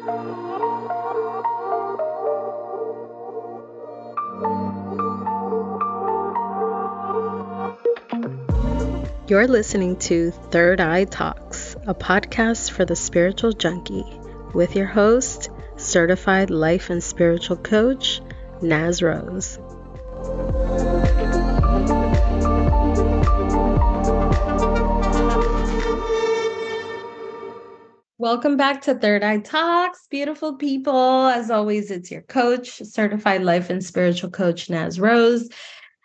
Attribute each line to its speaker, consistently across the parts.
Speaker 1: You're listening to Third Eye Talks, a podcast for the spiritual junkie, with your host, certified life and spiritual coach, Naz Rose. Welcome back to Third Eye Talks, beautiful people. As always, it's your coach, certified life and spiritual coach, Naz Rose.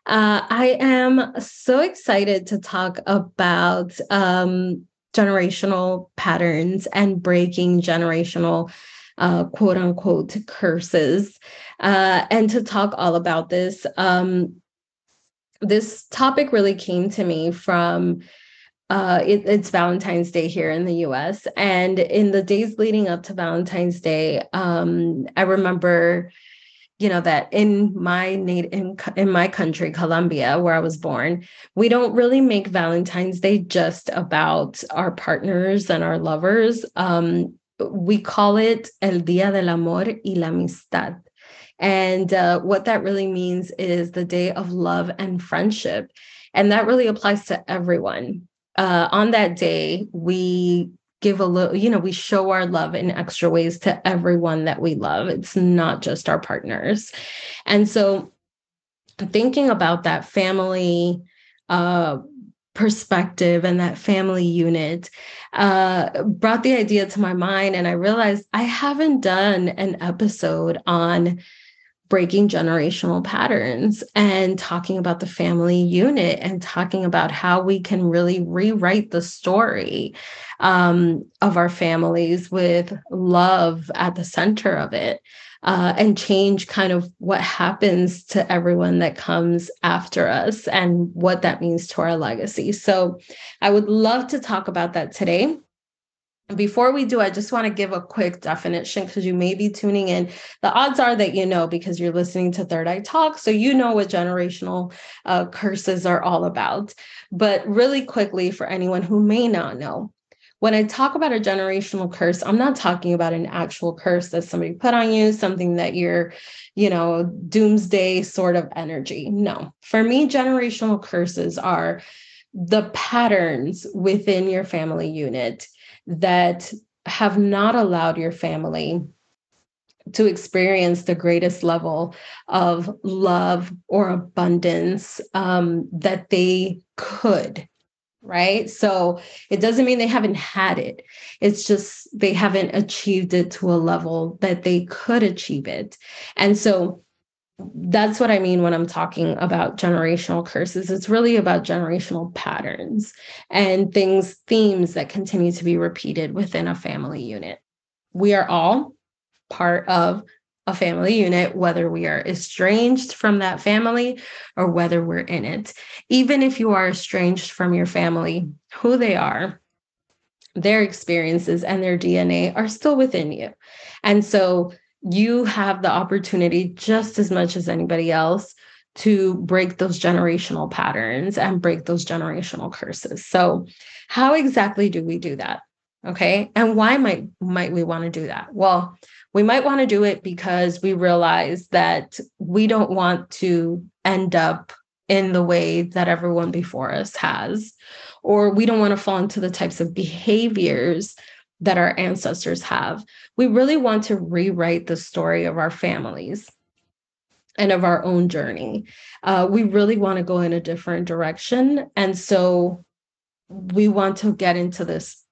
Speaker 1: Uh, I am so excited to talk about um, generational patterns and breaking generational uh, quote unquote curses uh, and to talk all about this. Um, this topic really came to me from uh, it, it's Valentine's Day here in the US. And in the days leading up to Valentine's Day, um, I remember you know that in my native in, in my country colombia where i was born we don't really make valentine's day just about our partners and our lovers. Um, we call it el dia del amor y la amistad. And uh, what that really means is the day of love and friendship. And that really applies to everyone uh, on that day we give a little, you know, we show our love in extra ways to everyone that we love. It's not just our partners. And so thinking about that family uh, perspective and that family unit uh, brought the idea to my mind. And I realized I haven't done an episode on breaking generational patterns and talking about the family unit and talking about how we can really rewrite the story um, of our families with love at the center of it uh, and change kind of what happens to everyone that comes after us and what that means to our legacy. So I would love to talk about that today before we do, I just want to give a quick definition because you may be tuning in. The odds are that you know because you're listening to Third Eye Talk. So you know what generational uh, curses are all about. But really quickly, for anyone who may not know, when I talk about a generational curse, I'm not talking about an actual curse that somebody put on you, something that you're, you know, doomsday sort of energy. No, for me, generational curses are the patterns within your family unit that have not allowed your family to experience the greatest level of love or abundance um, that they could right? So it doesn't mean they haven't had it. It's just they haven't achieved it to a level that they could achieve it. And so that's what I mean when I'm talking about generational curses. It's really about generational patterns and things, themes that continue to be repeated within a family unit. We are all part of a family unit, whether we are estranged from that family or whether we're in it. Even if you are estranged from your family, who they are, their experiences, and their DNA are still within you. And so you have the opportunity just as much as anybody else to break those generational patterns and break those generational curses. So, how exactly do we do that? Okay? And why might might we want to do that? Well, we might want to do it because we realize that we don't want to end up in the way that everyone before us has or we don't want to fall into the types of behaviors that our ancestors have. We really want to rewrite the story of our families and of our own journey. Uh, we really want to go in a different direction. And so we want to get into this,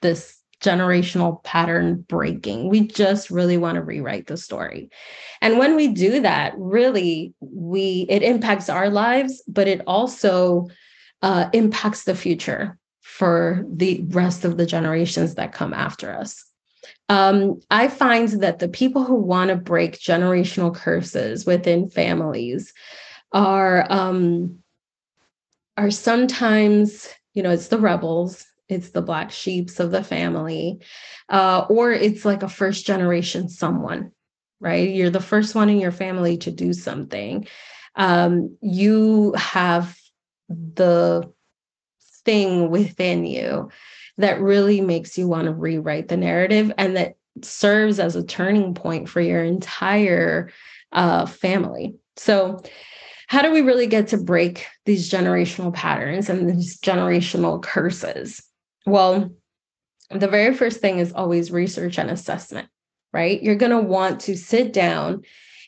Speaker 1: this generational pattern breaking. We just really want to rewrite the story. And when we do that, really we it impacts our lives, but it also uh, impacts the future for the rest of the generations that come after us. Um, I find that the people who want to break generational curses within families are um, are sometimes, you know, it's the rebels, it's the black sheeps of the family, uh, or it's like a first generation someone, right? You're the first one in your family to do something. Um, you have the thing within you that really makes you want to rewrite the narrative and that serves as a turning point for your entire uh, family. So, how do we really get to break these generational patterns and these generational curses? Well, the very first thing is always research and assessment, right? You're going to want to sit down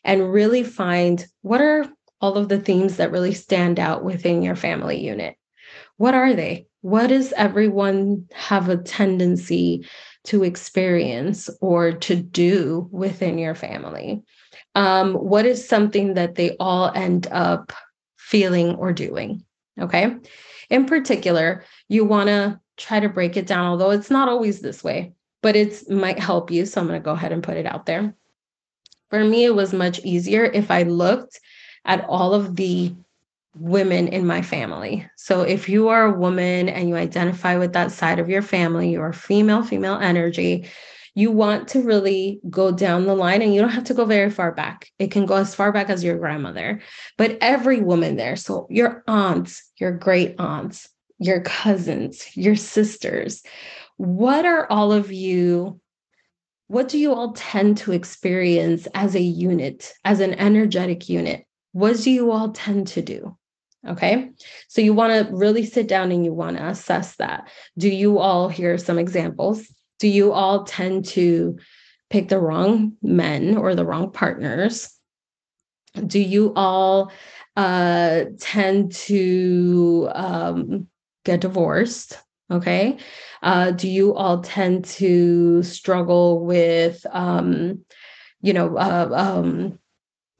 Speaker 1: and really find what are all of the themes that really stand out within your family unit. What are they? What does everyone have a tendency to experience or to do within your family? Um, what is something that they all end up feeling or doing? Okay. In particular, you want to try to break it down, although it's not always this way, but it might help you. So I'm going to go ahead and put it out there. For me, it was much easier if I looked at all of the women in my family. So if you are a woman and you identify with that side of your family, you are female, female energy, you want to really go down the line and you don't have to go very far back. It can go as far back as your grandmother, but every woman there. So your aunts, your great aunts, your cousins, your sisters, what are all of you? What do you all tend to experience as a unit, as an energetic unit? What do you all tend to do? Okay. So you want to really sit down and you want to assess that. Do you all, hear some examples. Do you all tend to pick the wrong men or the wrong partners? Do you all uh, tend to um, get divorced? Okay. Uh, do you all tend to struggle with, um, you know, uh, um,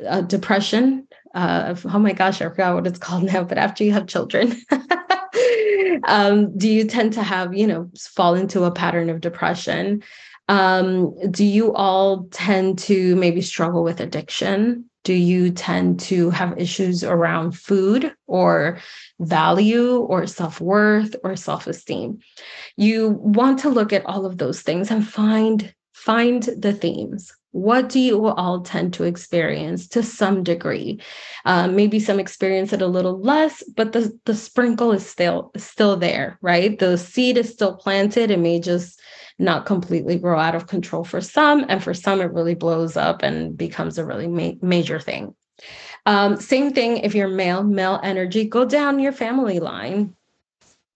Speaker 1: uh, depression? Uh, oh my gosh, I forgot what it's called now, but after you have children, um, do you tend to have, you know, fall into a pattern of depression? Um, do you all tend to maybe struggle with addiction? Do you tend to have issues around food or value or self worth or self esteem? You want to look at all of those things and find find the themes what do you all tend to experience to some degree? Um, maybe some experience it a little less but the the sprinkle is still still there right? The seed is still planted. It may just not completely grow out of control for some and for some it really blows up and becomes a really ma- major thing. Um, same thing if you're male male energy go down your family line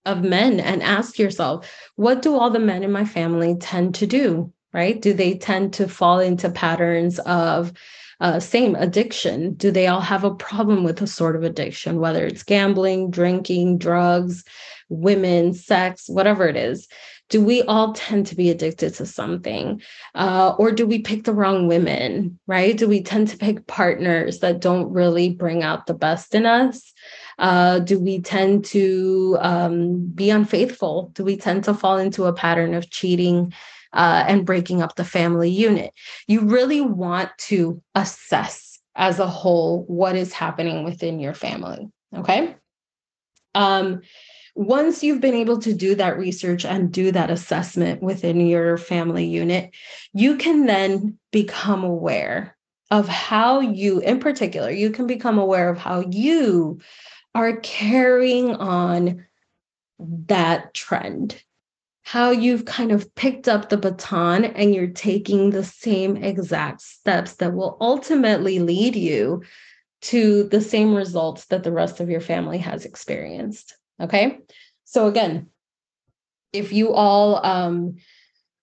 Speaker 1: of men and ask yourself what do all the men in my family tend to do right? Do they tend to fall into patterns of uh, same addiction? Do they all have a problem with a sort of addiction, whether it's gambling, drinking, drugs, women, sex, whatever it is? Do we all tend to be addicted to something? Uh, or do we pick the wrong women, right? Do we tend to pick partners that don't really bring out the best in us? Uh, do we tend to um, be unfaithful? Do we tend to fall into a pattern of cheating? Uh, and breaking up the family unit. You really want to assess as a whole what is happening within your family. Okay. Um, once you've been able to do that research and do that assessment within your family unit, you can then become aware of how you, in particular, you can become aware of how you are carrying on that trend how you've kind of picked up the baton and you're taking the same exact steps that will ultimately lead you to the same results that the rest of your family has experienced. Okay. So, again, if you all, um,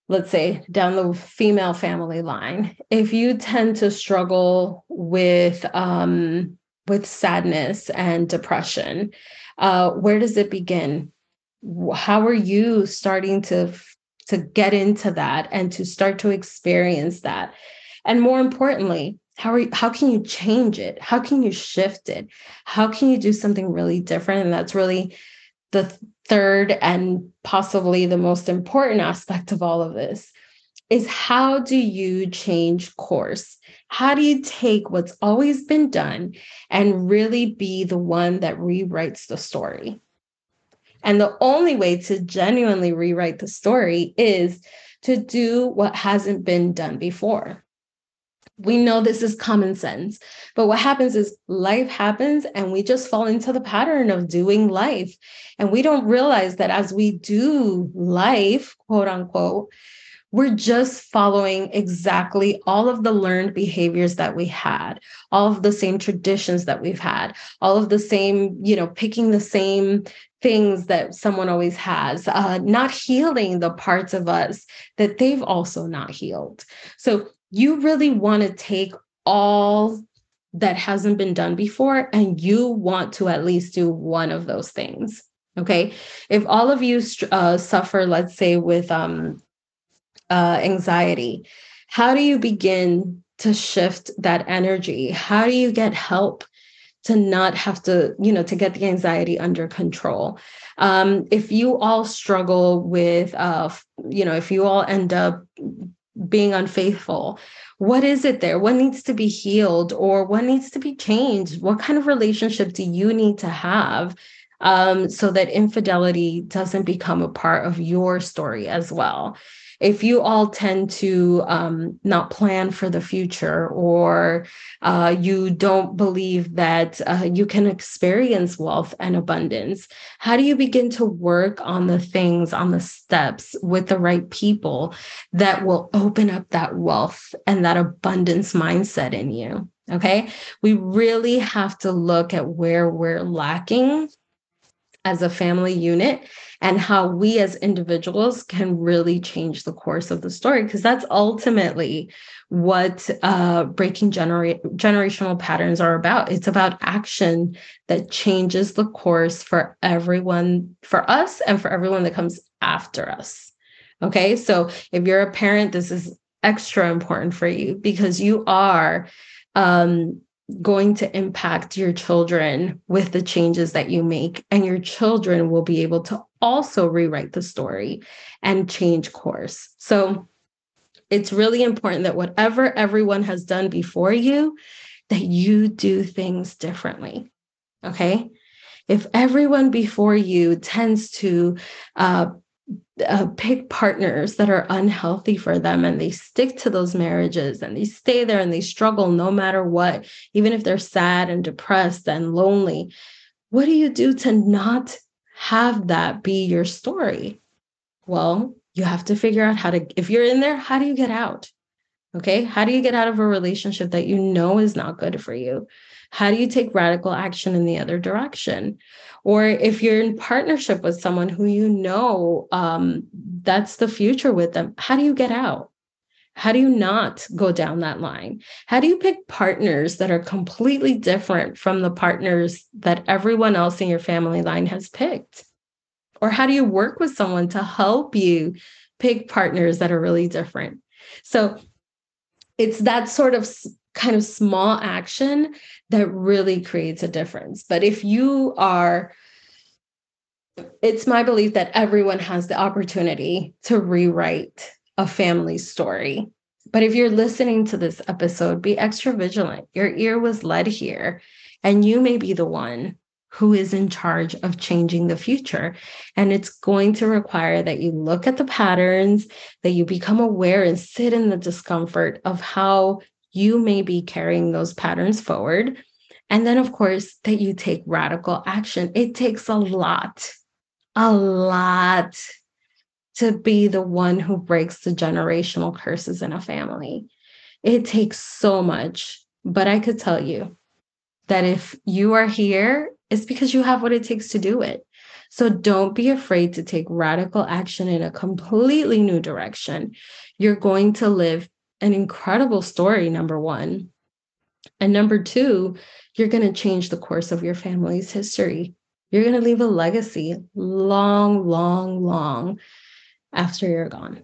Speaker 1: let's say down the female family line, if you tend to struggle with, um, with sadness and depression, uh, where does it begin? How are you starting to to get into that and to start to experience that? And more importantly how are you, how can you change it? How can you shift it? How can you do something really different? And that's really the third and possibly the most important aspect of all of this is how do you change course? How do you take what's always been done and really be the one that rewrites the story and the only way to genuinely rewrite the story is to do what hasn't been done before. We know this is common sense, but what happens is life happens and we just fall into the pattern of doing life. And we don't realize that as we do life, quote unquote, we're just following exactly all of the learned behaviors that we had, all of the same traditions that we've had, all of the same, you know, picking the same things that someone always has, uh, not healing the parts of us that they've also not healed. So you really want to take all that hasn't been done before and you want to at least do one of those things. Okay. If all of you uh, suffer, let's say, with um, uh, anxiety, how do you begin to shift that energy? How do you get help to not have to, you know, to get the anxiety under control? Um, if you all struggle with, uh, you know, if you all end up being unfaithful, what is it there? What needs to be healed or what needs to be changed? What kind of relationship do you need to have um, so that infidelity doesn't become a part of your story as well? If you all tend to um, not plan for the future or uh, you don't believe that uh, you can experience wealth and abundance, how do you begin to work on the things, on the steps with the right people that will open up that wealth and that abundance mindset in you? Okay. We really have to look at where we're lacking as a family unit and how we as individuals can really change the course of the story. Because that's ultimately what uh, breaking genera- generational patterns are about. It's about action that changes the course for everyone for us and for everyone that comes after us. Okay? So if you're a parent this is extra important for you because you are um, going to impact your children with the changes that you make and your children will be able to also rewrite the story and change course. So it's really important that whatever everyone has done before you that you do things differently okay? If everyone before you tends to uh, uh, pick partners that are unhealthy for them and they stick to those marriages and they stay there and they struggle no matter what, even if they're sad and depressed and lonely. What do you do to not have that be your story? Well, you have to figure out how to, if you're in there, how do you get out? Okay. How do you get out of a relationship that you know is not good for you? How do you take radical action in the other direction? Or if you're in partnership with someone who you know um, that's the future with them, how do you get out? How do you not go down that line? How do you pick partners that are completely different from the partners that everyone else in your family line has picked? Or how do you work with someone to help you pick partners that are really different? So it's that sort of kind of small action that really creates a difference. But if you are, it's my belief that everyone has the opportunity to rewrite a family story. But if you're listening to this episode, be extra vigilant. Your ear was led here, and you may be the one who is in charge of changing the future. And it's going to require that you look at the patterns, that you become aware and sit in the discomfort of how you may be carrying those patterns forward. And then, of course, that you take radical action. It takes a lot, a lot to be the one who breaks the generational curses in a family. It takes so much. But I could tell you that if you are here, it's because you have what it takes to do it. So don't be afraid to take radical action in a completely new direction. You're going to live an incredible story, number one. And number two, you're going to change the course of your family's history. You're going to leave a legacy long, long, long after you're gone.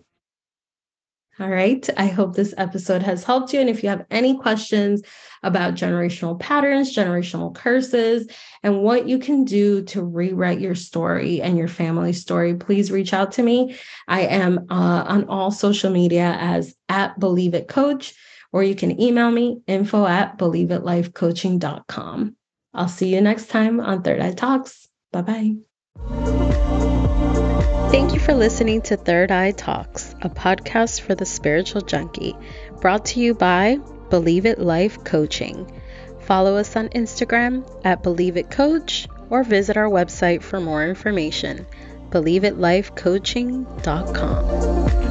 Speaker 1: All right. I hope this episode has helped you. And if you have any questions about generational patterns, generational curses, and what you can do to rewrite your story and your family story, please reach out to me. I am uh, on all social media as at Believe It Coach, or you can email me info at believeitLifecoaching.com. I'll see you next time on Third Eye Talks. Bye bye. Thank you for listening to Third Eye Talks, a podcast for the spiritual junkie, brought to you by Believe It Life Coaching. Follow us on Instagram at Believe It Coach or visit our website for more information, believeitLifecoaching.com.